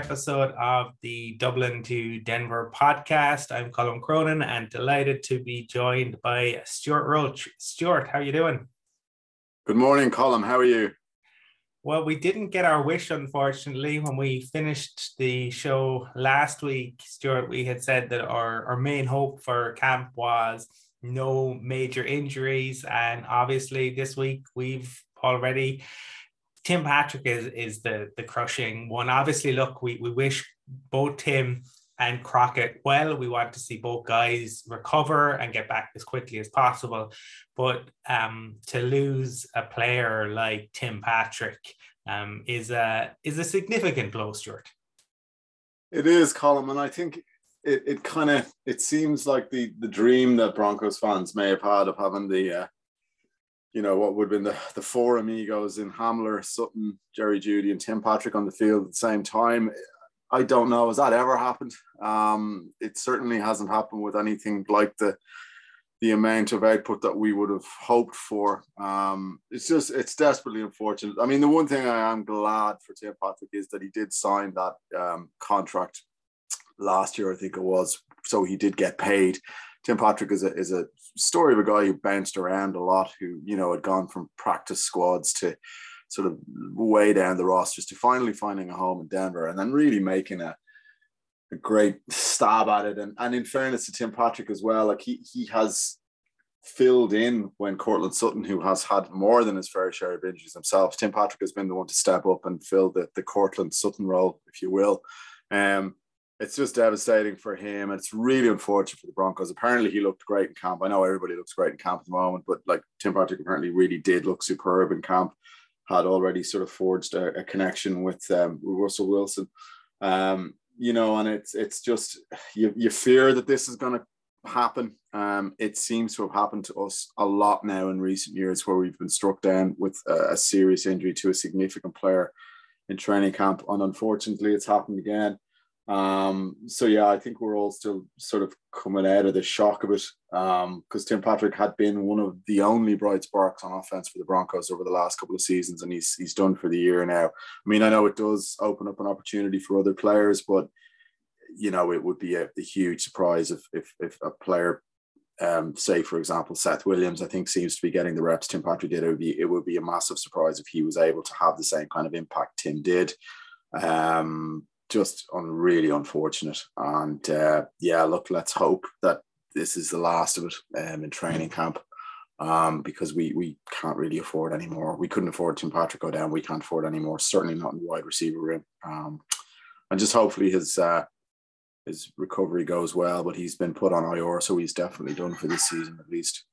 Episode of the Dublin to Denver podcast. I'm Colin Cronin and delighted to be joined by Stuart Roach. Stuart, how are you doing? Good morning, Colin. How are you? Well, we didn't get our wish, unfortunately, when we finished the show last week. Stuart, we had said that our, our main hope for camp was no major injuries. And obviously, this week we've already Tim Patrick is is the the crushing one. Obviously, look, we, we wish both Tim and Crockett well. We want to see both guys recover and get back as quickly as possible. But um, to lose a player like Tim Patrick um, is a is a significant blow, Stuart. It is, Colin, and I think it, it kind of it seems like the the dream that Broncos fans may have had of having the uh, you know, what would have been the, the four amigos in Hamler, Sutton, Jerry Jeudy, and Tim Patrick on the field at the same time. I don't know. Has that ever happened? Um, it certainly hasn't happened with anything like the the amount of output that we would have hoped for. Um, it's just it's desperately unfortunate. I mean, the one thing I am glad for Tim Patrick is that he did sign that um, contract last year, I think it was, so he did get paid. Tim Patrick is a is a story of a guy who bounced around a lot, who you know had gone from practice squads to sort of way down the rosters to finally finding a home in Denver, and then really making a a great stab at it. And and in fairness to Tim Patrick as well, like he he has filled in when Courtland Sutton, who has had more than his fair share of injuries himself, Tim Patrick has been the one to step up and fill the the Courtland Sutton role, if you will. Um, it's just devastating for him. It's really unfortunate for the Broncos. Apparently, he looked great in camp. I know everybody looks great in camp at the moment, but like Tim Patrick apparently really did look superb in camp. Had already sort of forged a, a connection with um, Russell Wilson, um, you know, and it's it's just you you fear that this is going to happen. Um, it seems to have happened to us a lot now in recent years, where we've been struck down with a, a serious injury to a significant player in training camp, and unfortunately, it's happened again. Um, so yeah, I think we're all still sort of coming out of the shock of it because um, Tim Patrick had been one of the only bright sparks on offense for the Broncos over the last couple of seasons, and he's he's done for the year now. I mean, I know it does open up an opportunity for other players, but you know, it would be a, a huge surprise if if if a player. Um, say for example, Seth Williams, I think seems to be getting the reps Tim Patrick did. It would be it would be a massive surprise if he was able to have the same kind of impact Tim did. Um, just un, really unfortunate. And uh, yeah, look, let's hope that this is the last of it um, in training camp um, because we we can't really afford anymore. We couldn't afford Tim Patrick go down. We can't afford anymore. Certainly not in the wide receiver room. Um, and just hopefully his uh, his recovery goes well. But he's been put on IR, so he's definitely done for this season at least.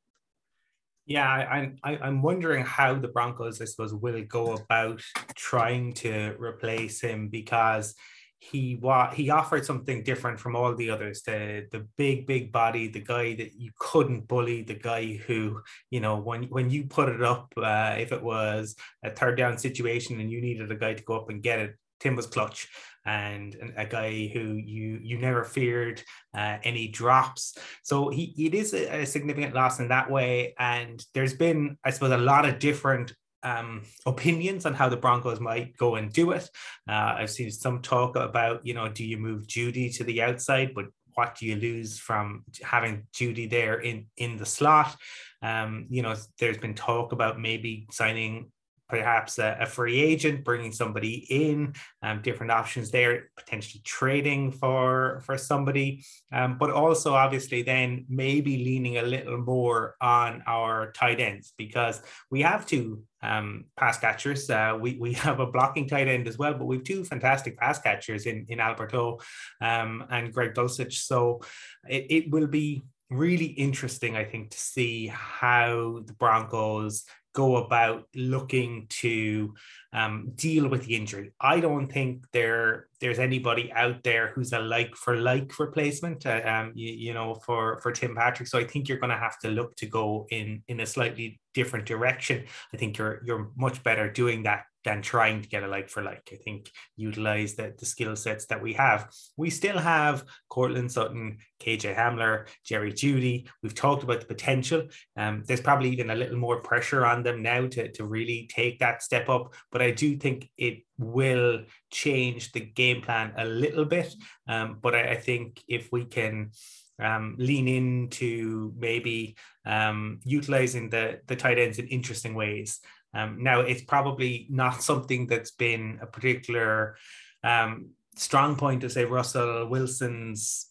Yeah, I, I, I'm wondering how the Broncos, I suppose, will go about trying to replace him because he wa- he offered something different from all the others the the big big body the guy that you couldn't bully the guy who you know when when you put it up uh, if it was a third down situation and you needed a guy to go up and get it Tim was clutch and, a guy who you you never feared uh, any drops. So he it is a, a, significant loss in that way. And there's been, I suppose, a lot of different um, opinions on how the Broncos might go and do it. Uh, I've seen some talk about, you know, do you move Jeudy to the outside, but what do you lose from having Jeudy there in in the slot? Um, you know, there's been talk about maybe signing perhaps a, a, free agent, bringing somebody in, um, different options there, potentially trading for for somebody, um, but also obviously then maybe leaning a little more on our tight ends because we have two um, pass catchers. Uh, we we have a blocking tight end as well, but we've two fantastic pass catchers in in Albert O um, and Greg Dulcich. So it, it will be really interesting, I think, to see how the Broncos go about looking to um, deal with the injury. I don't think there there's anybody out there who's a like for like replacement, uh, um, you, you, know, for for Tim Patrick. So I think you're going to have to look to go in in a slightly different direction. I think you're you're much better doing that than trying to get a like for like. I think utilize the, the skill sets that we have. We still have Courtland Sutton, KJ Hamler, Jerry Jeudy. We've talked about the potential. Um, there's probably even a little more pressure on them now to, to really take that step up. But I do think it will change the game plan a little bit. Um, but I, I think if we can um, lean into maybe um, utilizing the the tight ends in interesting ways. Um, now, it's probably not something that's been a particular um, strong point to say Russell Wilson's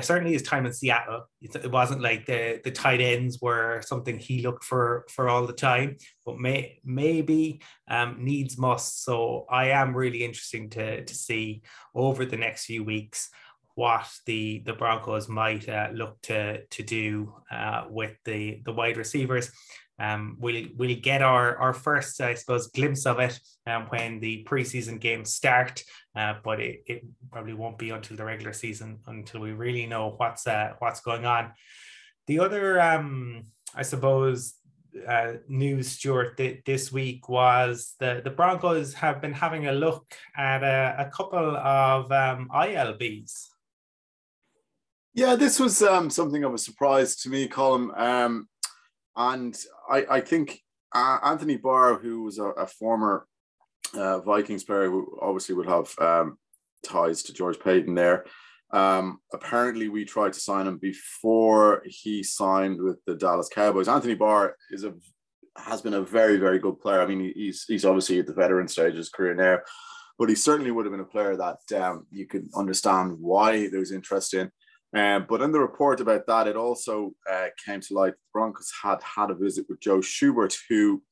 certainly his time in Seattle. It wasn't like the the tight ends were something he looked for for all the time, but may maybe um, needs must. So I am really interesting to to see over the next few weeks what the the Broncos might uh, look to to do uh, with the the wide receivers. Um, we'll we'll get our our first, I suppose, glimpse of it um, when the preseason games start, uh, but it, it probably won't be until the regular season until we really know what's uh, what's going on. The other, um, I suppose, uh, news, Stuart, th- this week was the the Broncos have been having a look at a, a couple of um, ILBs. Yeah, this was um, something of a surprise to me, Colin. Um, and I, I think uh, Anthony Barr, who was a, a former uh, Vikings player who obviously would have um, ties to George Paton there. Um, apparently, we tried to sign him before he signed with the Dallas Cowboys. Anthony Barr is a has been a very very good player. I mean, he's he's obviously at the veteran stage of his career now, but he certainly would have been a player that um, you could understand why there was interest in. Um, but in the report about that, it also uh, came to light the Broncos had had a visit with Joe Schobert, who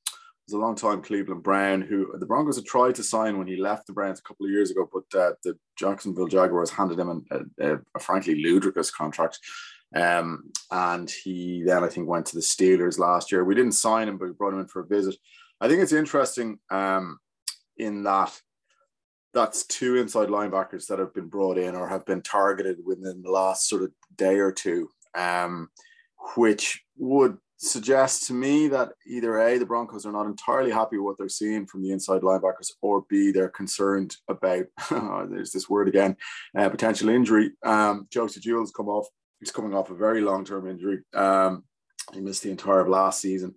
was a long-time Cleveland Brown, who the Broncos had tried to sign when he left the Browns a couple of years ago, but uh, the Jacksonville Jaguars handed him an, a, a, frankly ludicrous contract. Um, and he then, I think, went to the Steelers last year. We didn't sign him, but we brought him in for a visit. I think it's interesting um, in that that's two inside linebackers that have been brought in or have been targeted within the last sort of day or two, um, which would suggest to me that either A, the Broncos are not entirely happy with what they're seeing from the inside linebackers, or B, they're concerned about, there's this word again, uh, potential injury. Um, Josey Jewell's come off, he's coming off a very long term injury. Um, he missed the entire of last season.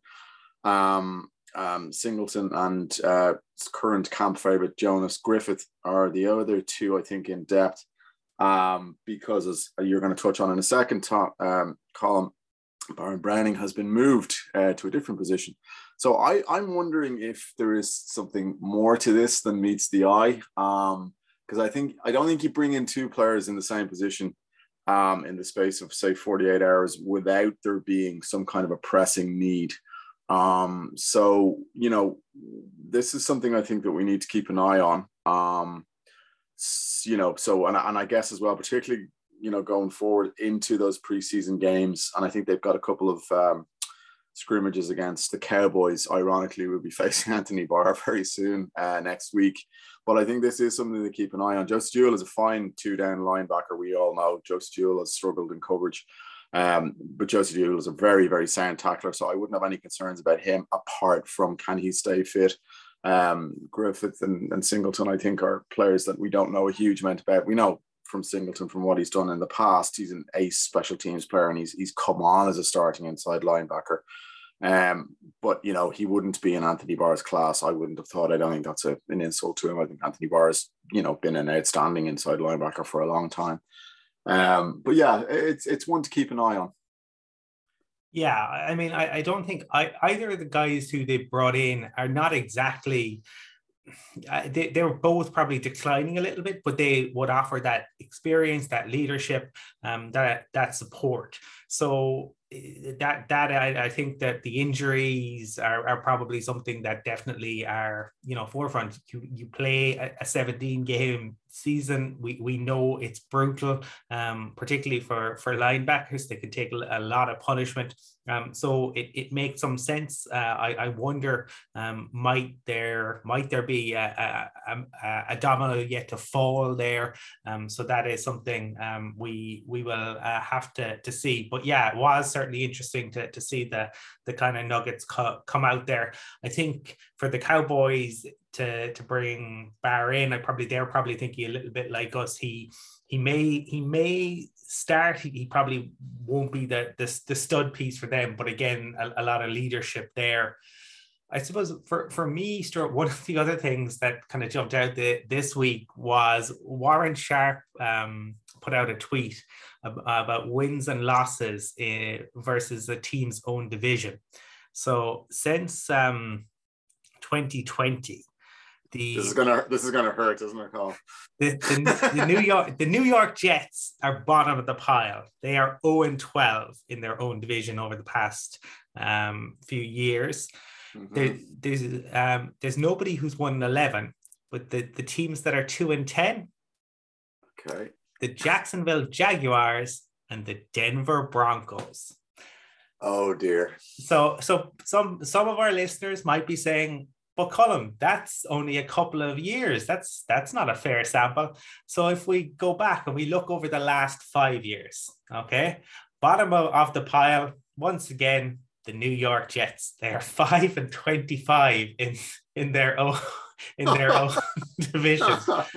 Um, um, Singleton and uh, current camp favorite Jonas Griffith are the other two, I think, in depth. Um, because as you're going to touch on in a second, top, um, column, Baron Browning has been moved uh, to a different position. So I, I'm wondering if there is something more to this than meets the eye. Um, because I think I don't think you bring in two players in the same position um, in the space of say 48 hours without there being some kind of a pressing need. Um, so you know, this is something I think that we need to keep an eye on. Um, you know, so and, and I guess as well, particularly you know going forward into those preseason games, and I think they've got a couple of um, scrimmages against the Cowboys. Ironically, we'll be facing Anthony Barr very soon uh, next week. But I think this is something to keep an eye on. Joe Stewart is a fine two down linebacker. We all know Joe Stewart has struggled in coverage. Um, but Joe Stewart is a very, very sound tackler. So I wouldn't have any concerns about him apart from can he stay fit. Um, Griffith and, and Singleton, I think, are players that we don't know a huge amount about. We know from Singleton from what he's done in the past. He's an ace special teams player and he's he's come on as a starting inside linebacker. Um, but you know, he wouldn't be in Anthony Barr's class. I wouldn't have thought. I don't think that's a, an insult to him. I think Anthony Barr's, you know, been an outstanding inside linebacker for a long time. Um, but yeah, it's it's one to keep an eye on. Yeah, I mean, I, I don't think I, either of the guys who they brought in are not exactly uh, they, they're both probably declining a little bit, but they would offer that experience, that leadership, um, that that support. So eh, that that I, I think that the injuries are, are probably something that definitely are you know forefront. You you play a, a 17 game season. We we know it's brutal, um, particularly for for linebackers. They can take a lot of punishment. Um, so it, it makes some sense. Uh, I, I wonder um, might there might there be a, a, a, domino yet to fall there. Um, so that is something um, we we will uh, have to, to see. But yeah, it was certainly interesting to, to see the the kind of nuggets co- come out there. I think for the Cowboys to to bring Barr in, I probably they're probably thinking a little bit like us. He he may he may start. He, he probably won't be the, the the stud piece for them, but again, a, a lot of leadership there. I suppose for, for me, Stuart, one of the other things that kind of jumped out the, this week was Warren Sharp um, put out a tweet about wins and losses uh, versus the team's own division. So since um, 2020, the this is gonna this is gonna hurt, isn't it, Carl? The, the, the New York the New York Jets are bottom of the pile. They are 0 and 12 in their own division over the past um, few years. Mm-hmm. There, there's um, there's nobody who's won 11, but the, the teams that are 2 and 10. Okay. The Jacksonville Jaguars and the Denver Broncos. Oh dear. So so some some of our listeners might be saying, but Colin, that's only a couple of years. That's that's not a fair sample. So if we go back and we look over the last five years, okay, bottom of, of the pile, once again, the New York Jets. They are five and twenty-five in in their own in their own division. Oh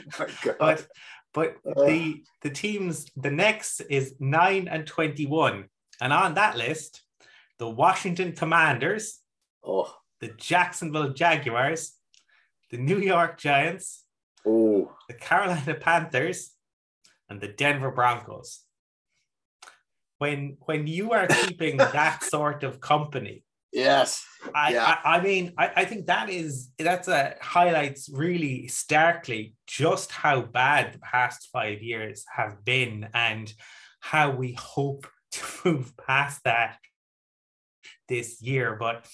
but but uh. the the teams, the next is nine and twenty-one, and on that list, the Washington Commanders, oh. The Jacksonville Jaguars, the New York Giants, oh. the Carolina Panthers, and the Denver Broncos when when you are keeping that sort of company yes I, yeah. I, I mean I, I think that is that's a highlights really starkly just how bad the past five years have been and how we hope to move past that this year but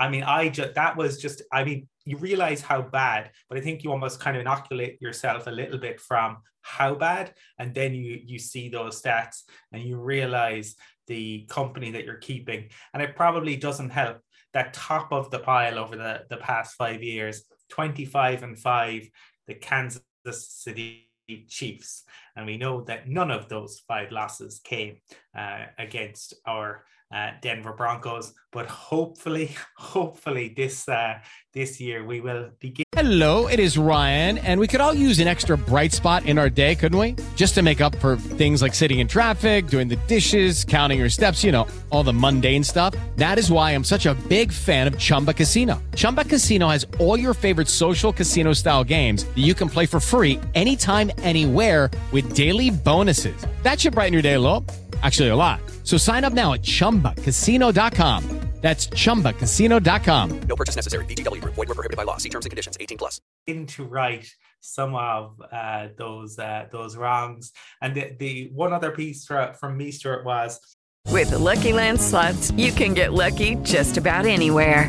I mean, I just that was just, I mean, you realize how bad, but I think you almost kind of inoculate yourself a little bit from how bad, and then you you see those stats and you realize the company that you're keeping, and it probably doesn't help that top of the pile over the the past five years, 25 and five, the Kansas City Chiefs, and we know that none of those five losses came uh, against our uh, Denver Broncos. But hopefully, hopefully this uh, this year we will begin. Hello, it is Ryan, and we could all use an extra bright spot in our day, couldn't we? Just to make up for things like sitting in traffic, doing the dishes, counting your steps, you know, all the mundane stuff. That is why I'm such a big fan of Chumba Casino. Chumba Casino has all your favorite social casino style games that you can play for free anytime, anywhere with daily bonuses. That should brighten your day a little. Actually, a lot. So sign up now at ChumbaCasino.com. That's ChumbaCasino.com. No purchase necessary. VGW. Void were prohibited by law. See terms and conditions. 18 plus. Into right some of uh, those uh, those wrongs. And the, the one other piece for, from me, Stuart, was with the Lucky Land slots, you can get lucky just about anywhere.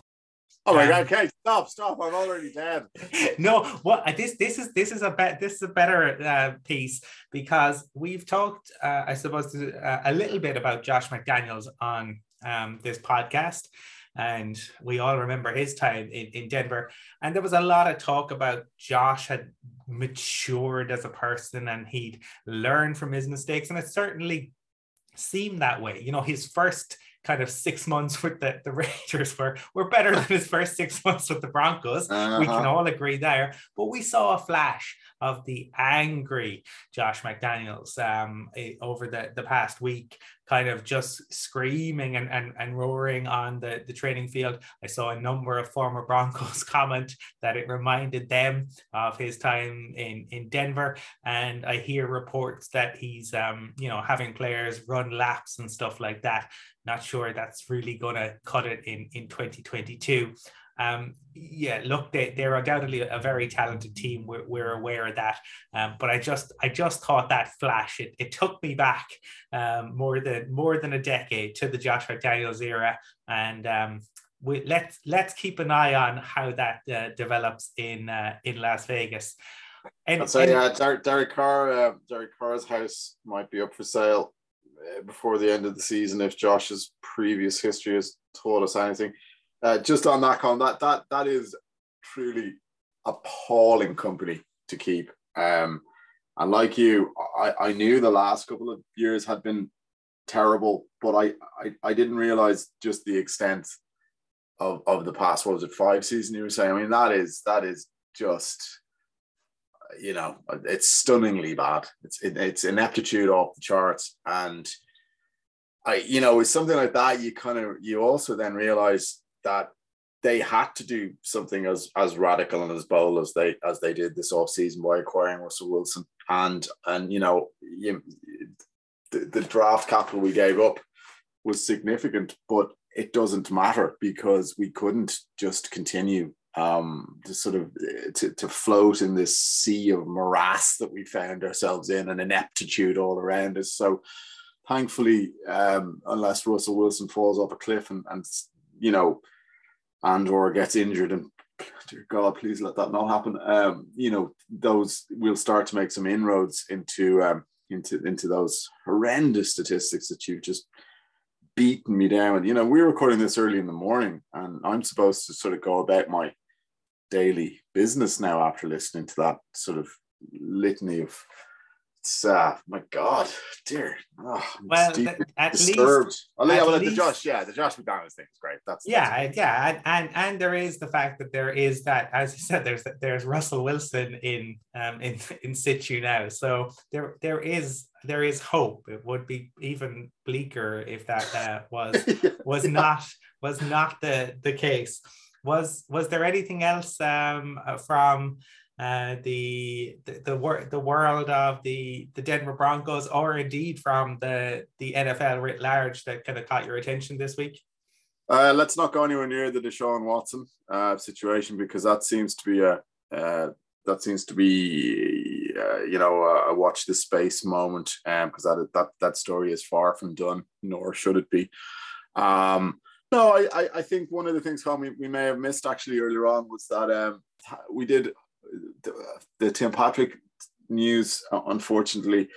Oh my god, okay, stop, stop. I'm already dead. no, what this this is this is a bet this is a better uh, piece because we've talked uh, I suppose uh, a little bit about Josh McDaniels on um, this podcast and we all remember his time in, in Denver. And there was a lot of talk about Josh had matured as a person and he'd learned from his mistakes. And it certainly seemed that way. You know, his first kind of six months with the, the Raiders were, were better than his first six months with the Broncos. Uh-huh. We can uh-huh. all agree there. But we saw a flash of the angry Josh McDaniels um, eh, over the, the past week, kind of just screaming and, and, and roaring on the, the training field. I saw a number of former Broncos comment that it reminded them of his time in, in Denver. And I hear reports that he's, um, you know, having players run laps and stuff like that. Not sure that's really going to cut it in, in 2022. Um, yeah, look, they, they're undoubtedly a very talented team. We're, we're aware of that. Um, but I just I just thought that flash, it, it took me back um, more than more than a decade to the Josh McDaniels era. And um, we, let's let's keep an eye on how that uh, develops in uh, in Las Vegas. And, I'd say, and, yeah, Derek, Derek Carr, uh, Derek Carr's house might be up for sale uh, before the end of the season if Josh's previous history has told us anything. Uh, just on that con, that that that is truly appalling company to keep. Um, and like you, I, I knew the last couple of years had been terrible, but I, I, I didn't realize just the extent of, of the past. What was it, five season you were saying? I mean, that is that is just you know, it's stunningly bad. It's it, it's ineptitude off the charts, and I, you know, with something like that, you kind of you also then realize that they had to do something as as radical and as bold as they as they did this offseason by acquiring Russell Wilson and and you know you, the, the draft capital we gave up was significant, but it doesn't matter because we couldn't just continue um, to sort of to, to float in this sea of morass that we found ourselves in and ineptitude all around us. So thankfully, um, unless Russell Wilson falls off a cliff and, and you know, and or gets injured and dear God, please let that not happen. Um, you know, those we'll start to make some inroads into um, into into those horrendous statistics that you've just beaten me down. You know, we're recording this early in the morning, and I'm supposed to sort of go about my daily business now after listening to that sort of litany of it's uh my god dear. Oh, well at disturbed. least oh, yeah, well, the josh yeah the josh mcdaniels thing is great. That's yeah that's yeah and, and and there is the fact that there is that as you said there's there's russell wilson in um in in situ now. So there there is there is hope. It would be even bleaker if that uh, was was yeah. not was not the the case. Was was there anything else um from uh, the the the, the world of the the Denver Broncos, or indeed from the the NFL writ large that kind of caught your attention this week? Uh, let's not go anywhere near the Deshaun Watson uh, situation because that seems to be a uh, that seems to be uh, you know a, watch the space moment because um, that that that story is far from done, nor should it be. Um, no, I, I think one of the things Colin, we, we may have missed actually earlier on was that um, we did the, Tim Patrick news, uh, unfortunately,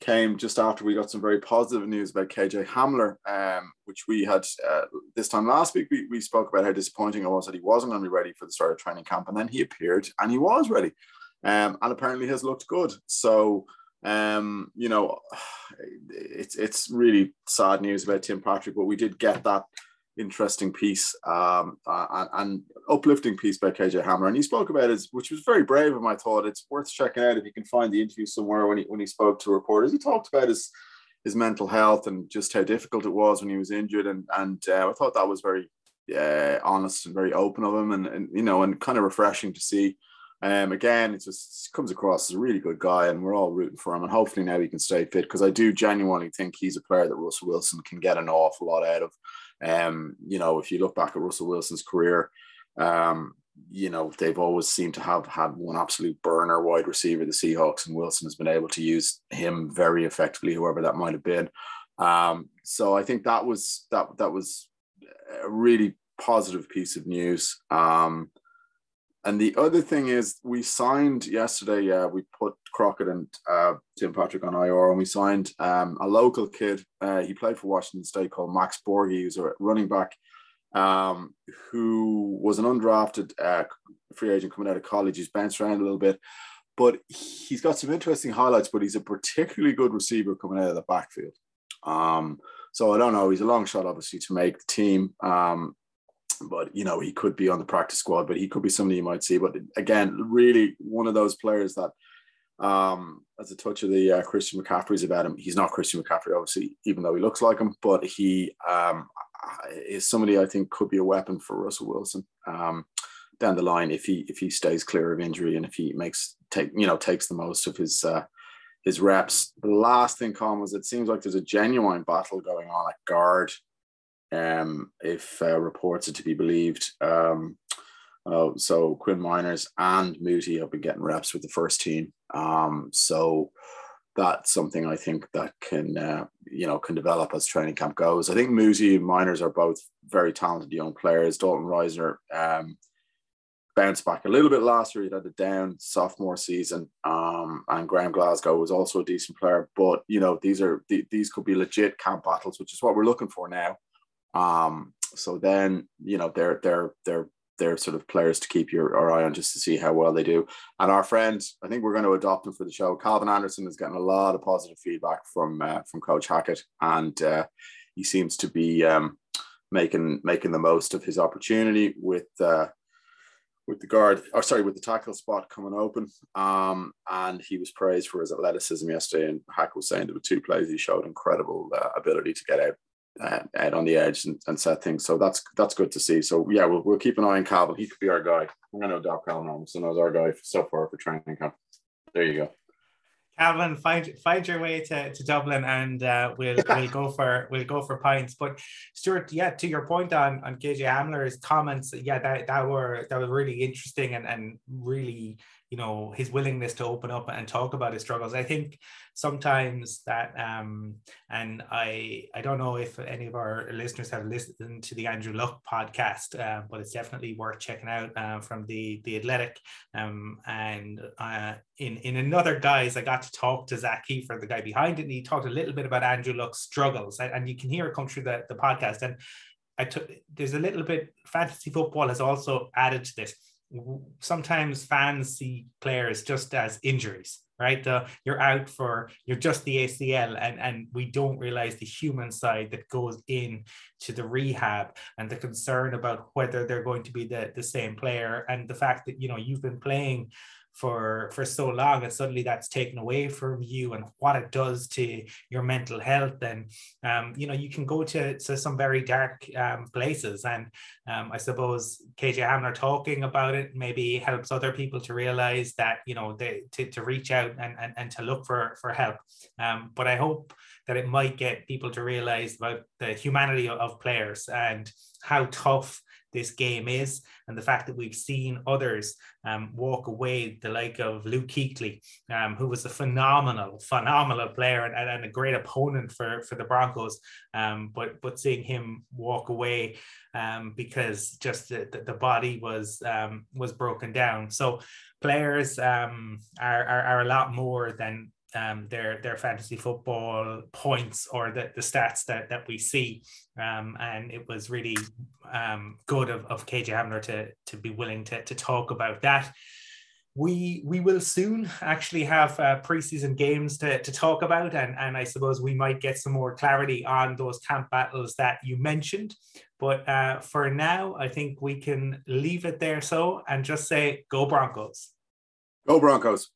came just after we got some very positive news about KJ Hamler, um, which we had uh, this time last week. We, we spoke about how disappointing it was that he wasn't going to be ready for the start of training camp, and then he appeared and he was ready, um, and apparently has looked good. So, um, you know, it's it's really sad news about Tim Patrick, but we did get that interesting piece um, uh, and uplifting piece by KJ Hamler. And he spoke about it, which was very brave of my thought it's worth checking out if you can find the interview somewhere when he when he spoke to reporters. He talked about his his mental health and just how difficult it was when he was injured. And and uh, I thought that was very uh, honest and very open of him, and, and you know, and kind of refreshing to see. Um, again, it just comes across as a really good guy, and we're all rooting for him. And hopefully now he can stay fit because I do genuinely think he's a player that Russell Wilson can get an awful lot out of. Um, you know, if you look back at Russell Wilson's career, um, you know, they've always seemed to have had one absolute burner wide receiver, the Seahawks, and Wilson has been able to use him very effectively, whoever that might have been. Um, so I think that was that that was a really positive piece of news. Um, and the other thing is, we signed yesterday. Uh, we put Crockett and uh, Tim Patrick on IR, and we signed um, a local kid. Uh, he played for Washington State called Max Borghi, who's a running back um, who was an undrafted uh, free agent coming out of college. He's bounced around a little bit, but he's got some interesting highlights. But he's a particularly good receiver coming out of the backfield. Um, so I don't know. He's a long shot, obviously, to make the team. Um, but you know he could be on the practice squad, but he could be somebody you might see. But again, really one of those players that um, as a touch of the uh, Christian McCaffrey's about him. He's not Christian McCaffrey, obviously, even though he looks like him, but he um, is somebody I think could be a weapon for Russell Wilson um, down the line if he if he stays clear of injury and if he makes take you know takes the most of his uh, his reps. The last thing, Con, was it seems like there's a genuine battle going on at guard um, if uh, reports are to be believed. Um, uh, so Quinn Meinerz and Muti have been getting reps with the first team. Um, so that's something I think that can uh, you know can develop as training camp goes. I think Muti and Meinerz are both very talented young players. Dalton Risner um, bounced back a little bit last year. He had a down sophomore season, um, and Graham Glasgow was also a decent player. But you know these are these could be legit camp battles, which is what we're looking for now. Um, so then, you know, they're they're they're they're sort of players to keep your, eye on just to see how well they do. And our friend, I think we're going to adopt him for the show. Calvin Anderson is getting a lot of positive feedback from uh, from Coach Hackett, and uh, he seems to be um, making making the most of his opportunity with uh, with the guard, or sorry, with the tackle spot coming open. Um, and he was praised for his athleticism yesterday. And Hack was saying there were two plays he showed incredible uh, ability to get out uh, out on the edge and, and, set things. So that's that's good to see. So yeah, we'll, we'll keep an eye on Calvin. He could be our guy. I'm going to adopt Calvin Robinson as our guy so far for training camp. There you go. Calvin, find find your way to, to Dublin, and uh, we'll we'll go for we'll go for pints. But Stuart, yeah, to your point on on KJ Hamler's comments, yeah, that that were that was really interesting and and really you know his willingness to open up and talk about his struggles. I think sometimes that um and i i don't know if any of our listeners have listened to the andrew luck podcast uh, but it's definitely worth checking out uh, from the the athletic. Um and uh in in another guise i got to talk to zak keefer the guy behind it and he talked a little bit about andrew luck's struggles. And, and you can hear it come through the, the podcast. And i took there's a little bit fantasy football has also added to this sometimes fans see players just as injuries right? Uh, you're out for you're just the acl and and we don't realize the human side that goes in to the rehab and the concern about whether they're going to be the, the same player and the fact that you know you've been playing for for so long and suddenly that's taken away from you and what it does to your mental health. And um, you know you can go to, to some very dark um, places. And um, i suppose kj hamler talking about it maybe helps other people to realize that you know they to, to reach out and, and, and to look for for help. Um, but i hope that it might get people to realize about the humanity of players and how tough this game is, and the fact that we've seen others um, walk away, the like of Luke Kuechly, um, who was a phenomenal, phenomenal player and, and, a great opponent for, for the Broncos. Um, but but seeing him walk away um, because just the, the, the body was um, was broken down. So players um, are, are, are a lot more than um, their their fantasy football points or the, the stats that that we see. Um, and it was really um, good of, of KJ Hamler to to be willing to to talk about that. we we will soon actually have uh, preseason games to, to talk about, and, and I suppose we might get some more clarity on those camp battles that you mentioned. But uh, for now, I think we can leave it there so and just say, go Broncos. Go Broncos.